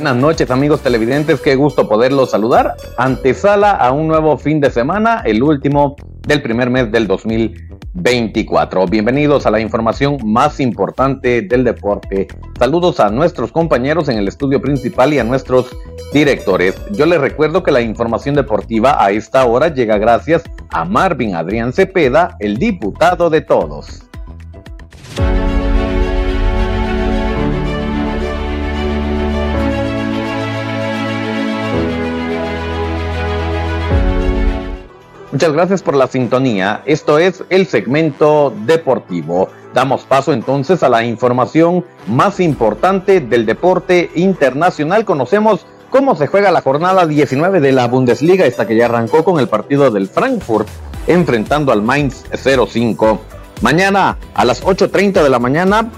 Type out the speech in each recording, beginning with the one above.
buenas noches amigos televidentes, qué gusto poderlos saludar. Antesala a un nuevo fin de semana, el último del primer mes del 2024. Bienvenidos a la información más importante del deporte. Saludos a nuestros compañeros en el estudio principal y a nuestros directores. Yo les recuerdo que la información deportiva a esta hora llega gracias a Marvin Adrián Cepeda, el diputado de todos. Muchas gracias por la sintonía. Esto es el segmento deportivo. Damos paso entonces a la información más importante del deporte internacional. Conocemos cómo se juega la jornada 19 de la Bundesliga, esta que ya arrancó con el partido del Frankfurt enfrentando al Mainz 05. Mañana a las 8.30 de la mañana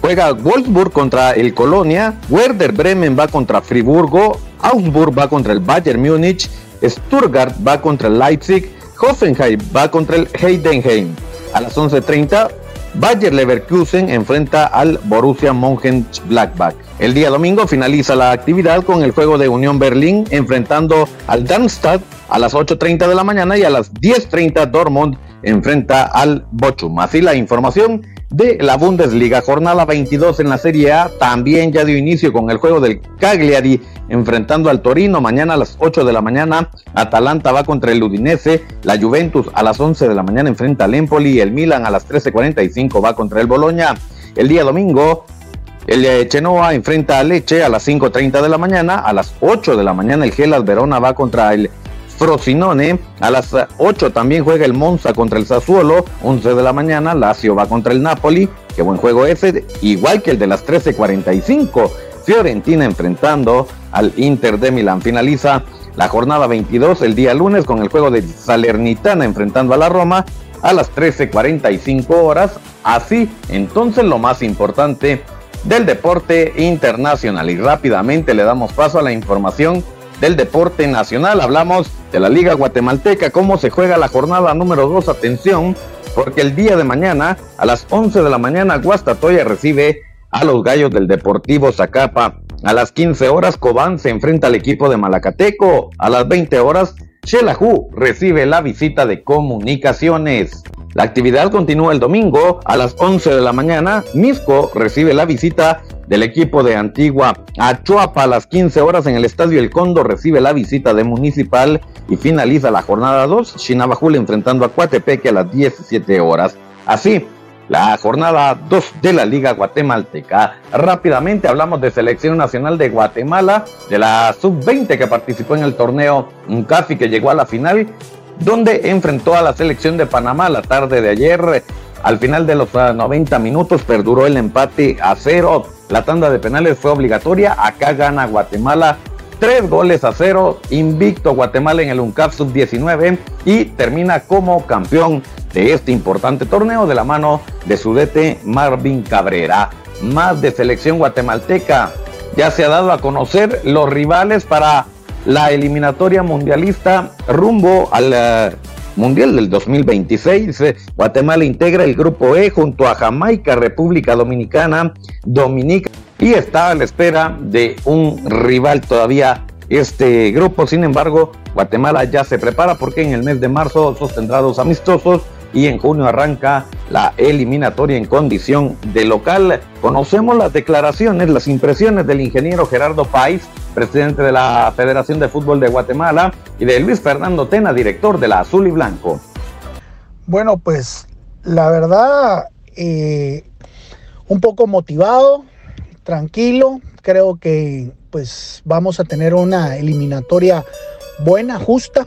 juega Wolfsburg contra el Colonia, Werder Bremen va contra Friburgo, Augsburg va contra el Bayern Múnich, Stuttgart va contra el Leipzig, Hoffenheim va contra el Heidenheim. A las 11.30, Bayer Leverkusen enfrenta al Borussia Mönchengladbach. El día domingo finaliza la actividad con el juego de Unión Berlín enfrentando al Darmstadt a las 8.30 de la mañana y a las 10.30 Dortmund enfrenta al Bochum. Así la información de la Bundesliga. Jornada 22 en la Serie A también ya dio inicio con el juego del Cagliari enfrentando al Torino. Mañana a las 8 de la mañana Atalanta va contra el Udinese. La Juventus a las 11 de la mañana enfrenta al Empoli. El Milan a las 13.45 va contra el Bologna. El día domingo el Chenoa enfrenta a Leche a las 5.30 de la mañana. A las 8 de la mañana el Gelas Verona va contra el Frosinone. A las 8 también juega el Monza contra el Sassuolo. 11 de la mañana Lazio va contra el Napoli. Qué buen juego ese. Igual que el de las 13.45. Fiorentina enfrentando al Inter de Milán. Finaliza la jornada 22 el día lunes con el juego de Salernitana enfrentando a la Roma a las 13.45 horas. Así, entonces lo más importante del deporte internacional. Y rápidamente le damos paso a la información del deporte nacional. Hablamos de la Liga Guatemalteca, cómo se juega la jornada número 2. Atención, porque el día de mañana, a las 11 de la mañana, Guastatoya recibe a los gallos del Deportivo Zacapa. A las 15 horas, Cobán se enfrenta al equipo de Malacateco. A las 20 horas, Xelajú recibe la visita de comunicaciones. La actividad continúa el domingo a las 11 de la mañana. Misco recibe la visita del equipo de Antigua. Achuapa a las 15 horas en el Estadio El Condo recibe la visita de Municipal y finaliza la jornada 2. Chinabajul enfrentando a Coatepeque a las 17 horas. Así, la jornada 2 de la Liga Guatemalteca. Rápidamente hablamos de Selección Nacional de Guatemala, de la Sub-20 que participó en el torneo CAFI que llegó a la final, donde enfrentó a la selección de Panamá la tarde de ayer. Al final de los 90 ah, minutos perduró el empate a cero. La tanda de penales fue obligatoria. Acá gana Guatemala tres goles a cero. Invicto Guatemala en el UNCAP sub-19 y termina como campeón de este importante torneo de la mano de su DT Marvin Cabrera. Más de selección guatemalteca. Ya se ha dado a conocer los rivales para la eliminatoria mundialista rumbo al eh, Mundial del 2026. Guatemala integra el grupo E junto a Jamaica, República Dominicana, Dominica y está a la espera de un rival todavía este grupo. Sin embargo, Guatemala ya se prepara porque en el mes de marzo sostendrá dos amistosos y en junio arranca la eliminatoria en condición de local. Conocemos las declaraciones, las impresiones del ingeniero Gerardo País, presidente de la Federación de Fútbol de Guatemala, y de Luis Fernando Tena, director de la Azul y Blanco. Bueno, pues la verdad, eh, un poco motivado, tranquilo, creo que pues vamos a tener una eliminatoria buena, justa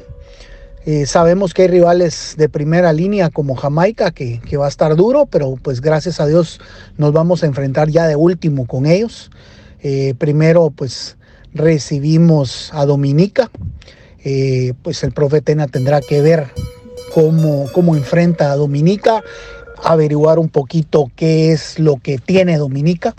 eh, sabemos que hay rivales de primera línea como Jamaica que, va a estar duro, pero pues gracias a Dios nos vamos a enfrentar ya de último con ellos. Eh, primero pues recibimos a Dominica, eh, pues el profe Tena tendrá que ver cómo, cómo enfrenta a Dominica, averiguar un poquito qué es lo que tiene Dominica.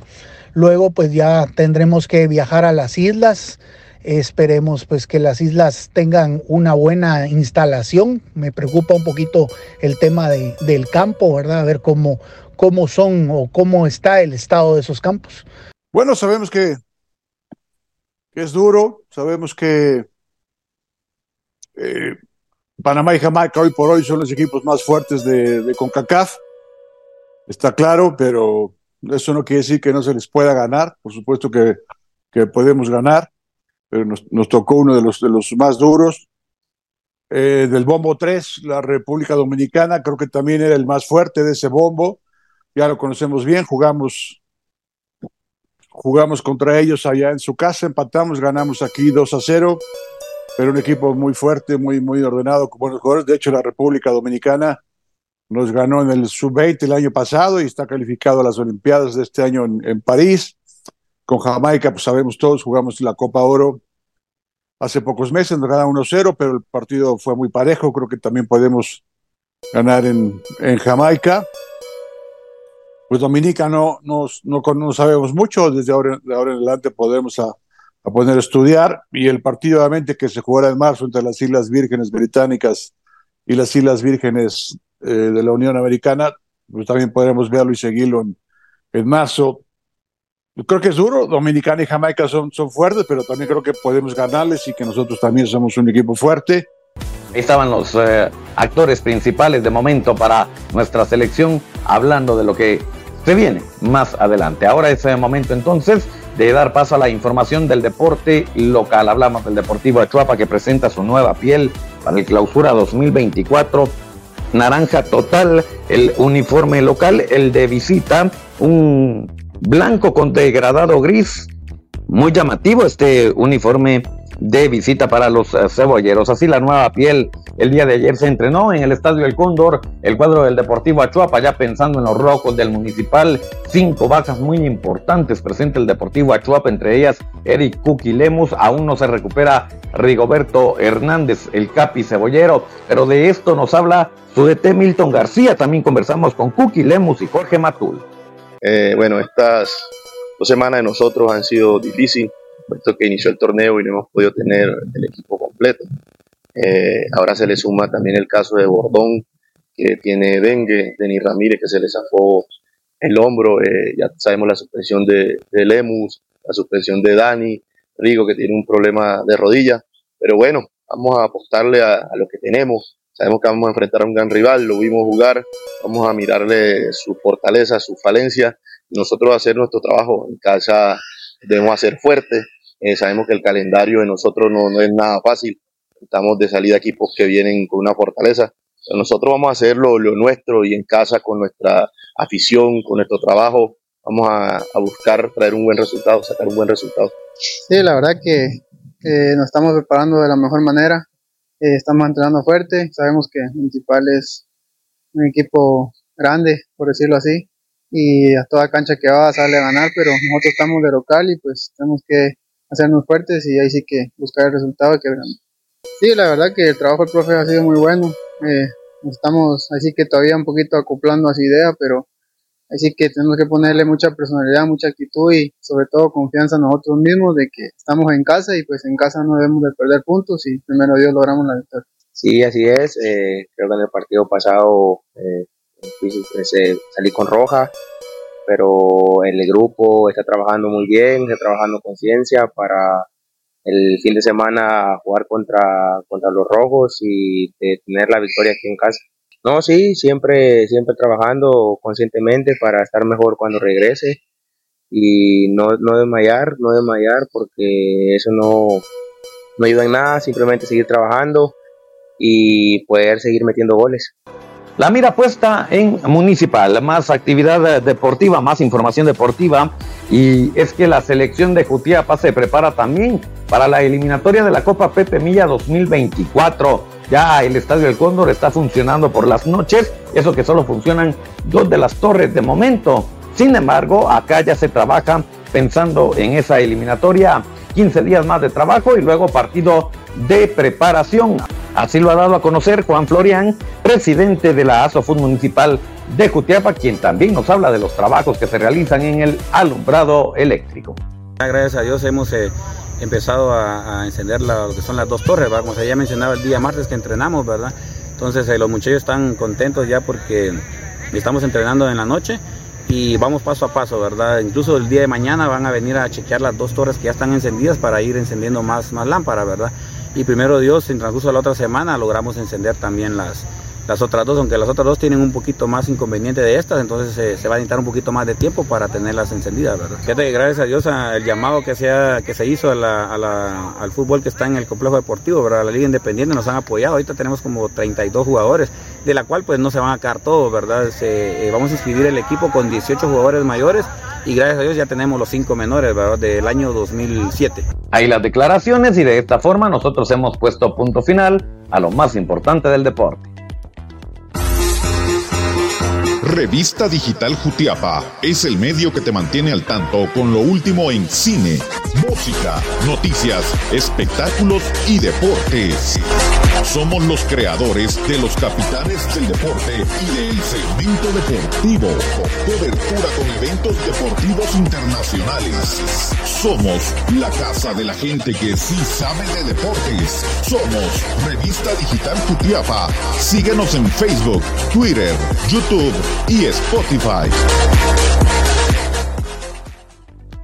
Luego pues ya tendremos que viajar a las islas, Esperemos pues que las islas tengan una buena instalación. Me preocupa un poquito el tema del campo, ¿verdad? A ver cómo, cómo son o cómo está el estado de esos campos. Bueno, sabemos que es duro. Sabemos que eh, Panamá y Jamaica hoy por hoy son los equipos más fuertes de, CONCACAF. Está claro, pero eso no quiere decir que no se les pueda ganar. Por supuesto que, que podemos ganar, pero nos, nos, tocó uno de los, de los más duros. Eh, del bombo 3, la República Dominicana, creo que también era el más fuerte de ese bombo. Ya lo conocemos bien, jugamos jugamos contra ellos allá en su casa, empatamos, ganamos aquí 2 a 0 pero un equipo muy fuerte, muy, muy ordenado, con buenos jugadores. De hecho, la República Dominicana nos ganó en el Sub-20 el año pasado y está calificado a las Olimpiadas de este año en, en París. Con Jamaica, pues sabemos todos, jugamos la Copa Oro hace pocos meses, nos ganaron 1-0, pero el partido fue muy parejo. Creo que también podemos ganar en, en Jamaica. Pues Dominica no, no, no, sabemos mucho, desde ahora, de ahora en adelante podemos a, a poner a estudiar y el partido obviamente que se jugará en marzo entre las Islas Vírgenes Británicas y las Islas Vírgenes eh, de la Unión Americana, pues también podremos verlo y seguirlo en, marzo. Creo que es duro, Dominicana y Jamaica son, son fuertes, pero también creo que podemos ganarles y que nosotros también somos un equipo fuerte. Estaban los eh, actores principales de momento para nuestra selección hablando de lo que se viene más adelante. Ahora es el momento entonces de dar paso a la información del deporte local. Hablamos del Deportivo Achuapa que presenta su nueva piel para el clausura 2024. Naranja total, el uniforme local, el de visita, un blanco con degradado gris. Muy llamativo este uniforme de visita para los eh, cebolleros. Así la nueva piel el día de ayer se entrenó en el Estadio El Cóndor, el cuadro del Deportivo Achuapa, ya pensando en los rojos del Municipal. Cinco bajas muy importantes presenta el Deportivo Achuapa, entre ellas Eric Cuki Lemus. Aún no se recupera Rigoberto Hernández, el Capi Cebollero, pero de esto nos habla su DT Milton García. También conversamos con Cuki Lemus y Jorge Matul. Eh, bueno, estas dos semanas de nosotros han sido difíciles puesto que inició el torneo y no hemos podido tener el equipo completo. Eh, ahora se le suma también el caso de Bordón, que tiene dengue, Denis Ramírez, que se le zafó el hombro, eh, ya sabemos la suspensión de, de, Lemus, la suspensión de Dani, Rigo, que tiene un problema de rodilla, pero bueno, vamos a apostarle a, a lo que tenemos. Sabemos que vamos a enfrentar a un gran rival, lo vimos jugar, vamos a mirarle su fortaleza, su falencia, y nosotros hacer nuestro trabajo en casa debemos hacer fuerte, eh, sabemos que el calendario de nosotros no, no, es nada fácil. Estamos de salida equipos que vienen con una fortaleza. nosotros vamos a hacer lo, lo, nuestro y en casa con nuestra afición, con nuestro trabajo, vamos a, a, buscar traer un buen resultado, sacar un buen resultado. Sí, la verdad que eh, nos estamos preparando de la mejor manera. Eh, estamos entrenando fuerte. Sabemos que Municipal es un equipo grande, por decirlo así, y a toda cancha que va sale a ganar, pero nosotros estamos de local y pues tenemos que hacernos fuertes y ahí sí que buscar el resultado que Sí, la verdad que el trabajo del profe ha sido muy bueno. Eh, estamos así que todavía un poquito acoplando a su idea, pero así que tenemos que ponerle mucha personalidad, mucha actitud y sobre todo confianza en nosotros mismos de que estamos en casa y pues en casa no debemos de perder puntos y primero Dios logramos la victoria. Sí, así es. Eh, creo que en el partido pasado eh, salí con roja pero el grupo está trabajando muy bien, está trabajando con ciencia para el fin de semana jugar contra, contra los rojos y tener la victoria aquí en casa. No, sí, siempre, siempre trabajando conscientemente para estar mejor cuando regrese y no, no desmayar, no desmayar porque eso no, no ayuda en nada, simplemente seguir trabajando y poder seguir metiendo goles. La mira puesta en Municipal, más actividad deportiva, más información deportiva. Y es que la selección de Jutiapa se prepara también para la eliminatoria de la Copa Pepe Milla 2024. Ya el Estadio del Cóndor está funcionando por las noches, eso que solo funcionan dos de las torres de momento. Sin embargo, acá ya se trabaja pensando en esa eliminatoria 15 días más de trabajo y luego partido de preparación. Así lo ha dado a conocer Juan Florian, presidente de la ASOFUT Municipal de Jutiapa, quien también nos habla de los trabajos que se realizan en el alumbrado eléctrico. Gracias a Dios hemos eh, empezado a, encender la, lo que son las dos torres, ¿verdad? como se había mencionado el día martes que entrenamos, ¿verdad? Entonces eh, los muchachos están contentos ya porque estamos entrenando en la noche y vamos paso a paso, ¿verdad? Incluso el día de mañana van a venir a chequear las dos torres que ya están encendidas para ir encendiendo más, más lámparas, ¿verdad? Y primero Dios, en transcurso de la otra semana logramos encender también las, las otras dos, aunque las otras dos tienen un poquito más inconveniente de estas, entonces se va a necesitar un poquito más de tiempo para tenerlas encendidas, ¿verdad? Fíjate gracias a Dios el llamado que se, que se hizo al fútbol que está en el complejo deportivo, ¿verdad? La Liga Independiente nos han apoyado, ahorita tenemos como 32 jugadores, de la cual pues no se van a quedar todos, ¿verdad? Se, eh, vamos a inscribir el equipo con 18 jugadores mayores y gracias a Dios ya tenemos los 5 menores, ¿verdad? Del año 2007. Ahí las declaraciones y de esta forma nosotros hemos puesto punto final a lo más importante del deporte. Revista Digital Jutiapa es el medio que te mantiene al tanto con lo último en cine, música, noticias, espectáculos y deportes. Somos los creadores de los capitanes del deporte y del segmento deportivo. Cobertura con eventos deportivos internacionales. Somos la casa de la gente que sí sabe de deportes. Somos Revista Digital Jutiapa. Síguenos en Facebook, Twitter, YouTube y Spotify.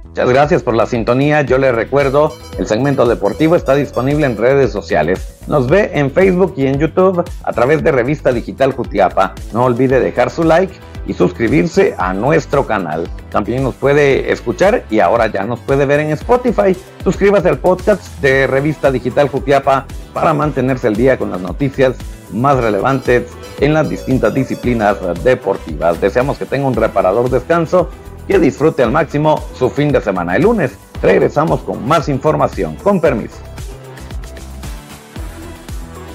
Muchas gracias por la sintonía. Yo les recuerdo, el segmento deportivo está disponible en redes sociales. Nos ve en Facebook y en YouTube a través de Revista Digital Jutiapa. No olvide dejar su like y suscribirse a nuestro canal. También nos puede escuchar y ahora ya nos puede ver en Spotify. Suscríbase al podcast de Revista Digital Jutiapa para mantenerse al día con las noticias más relevantes en las distintas disciplinas deportivas. Deseamos que tenga un reparador descanso y disfrute al máximo su fin de semana. El lunes regresamos con más información. Con permiso.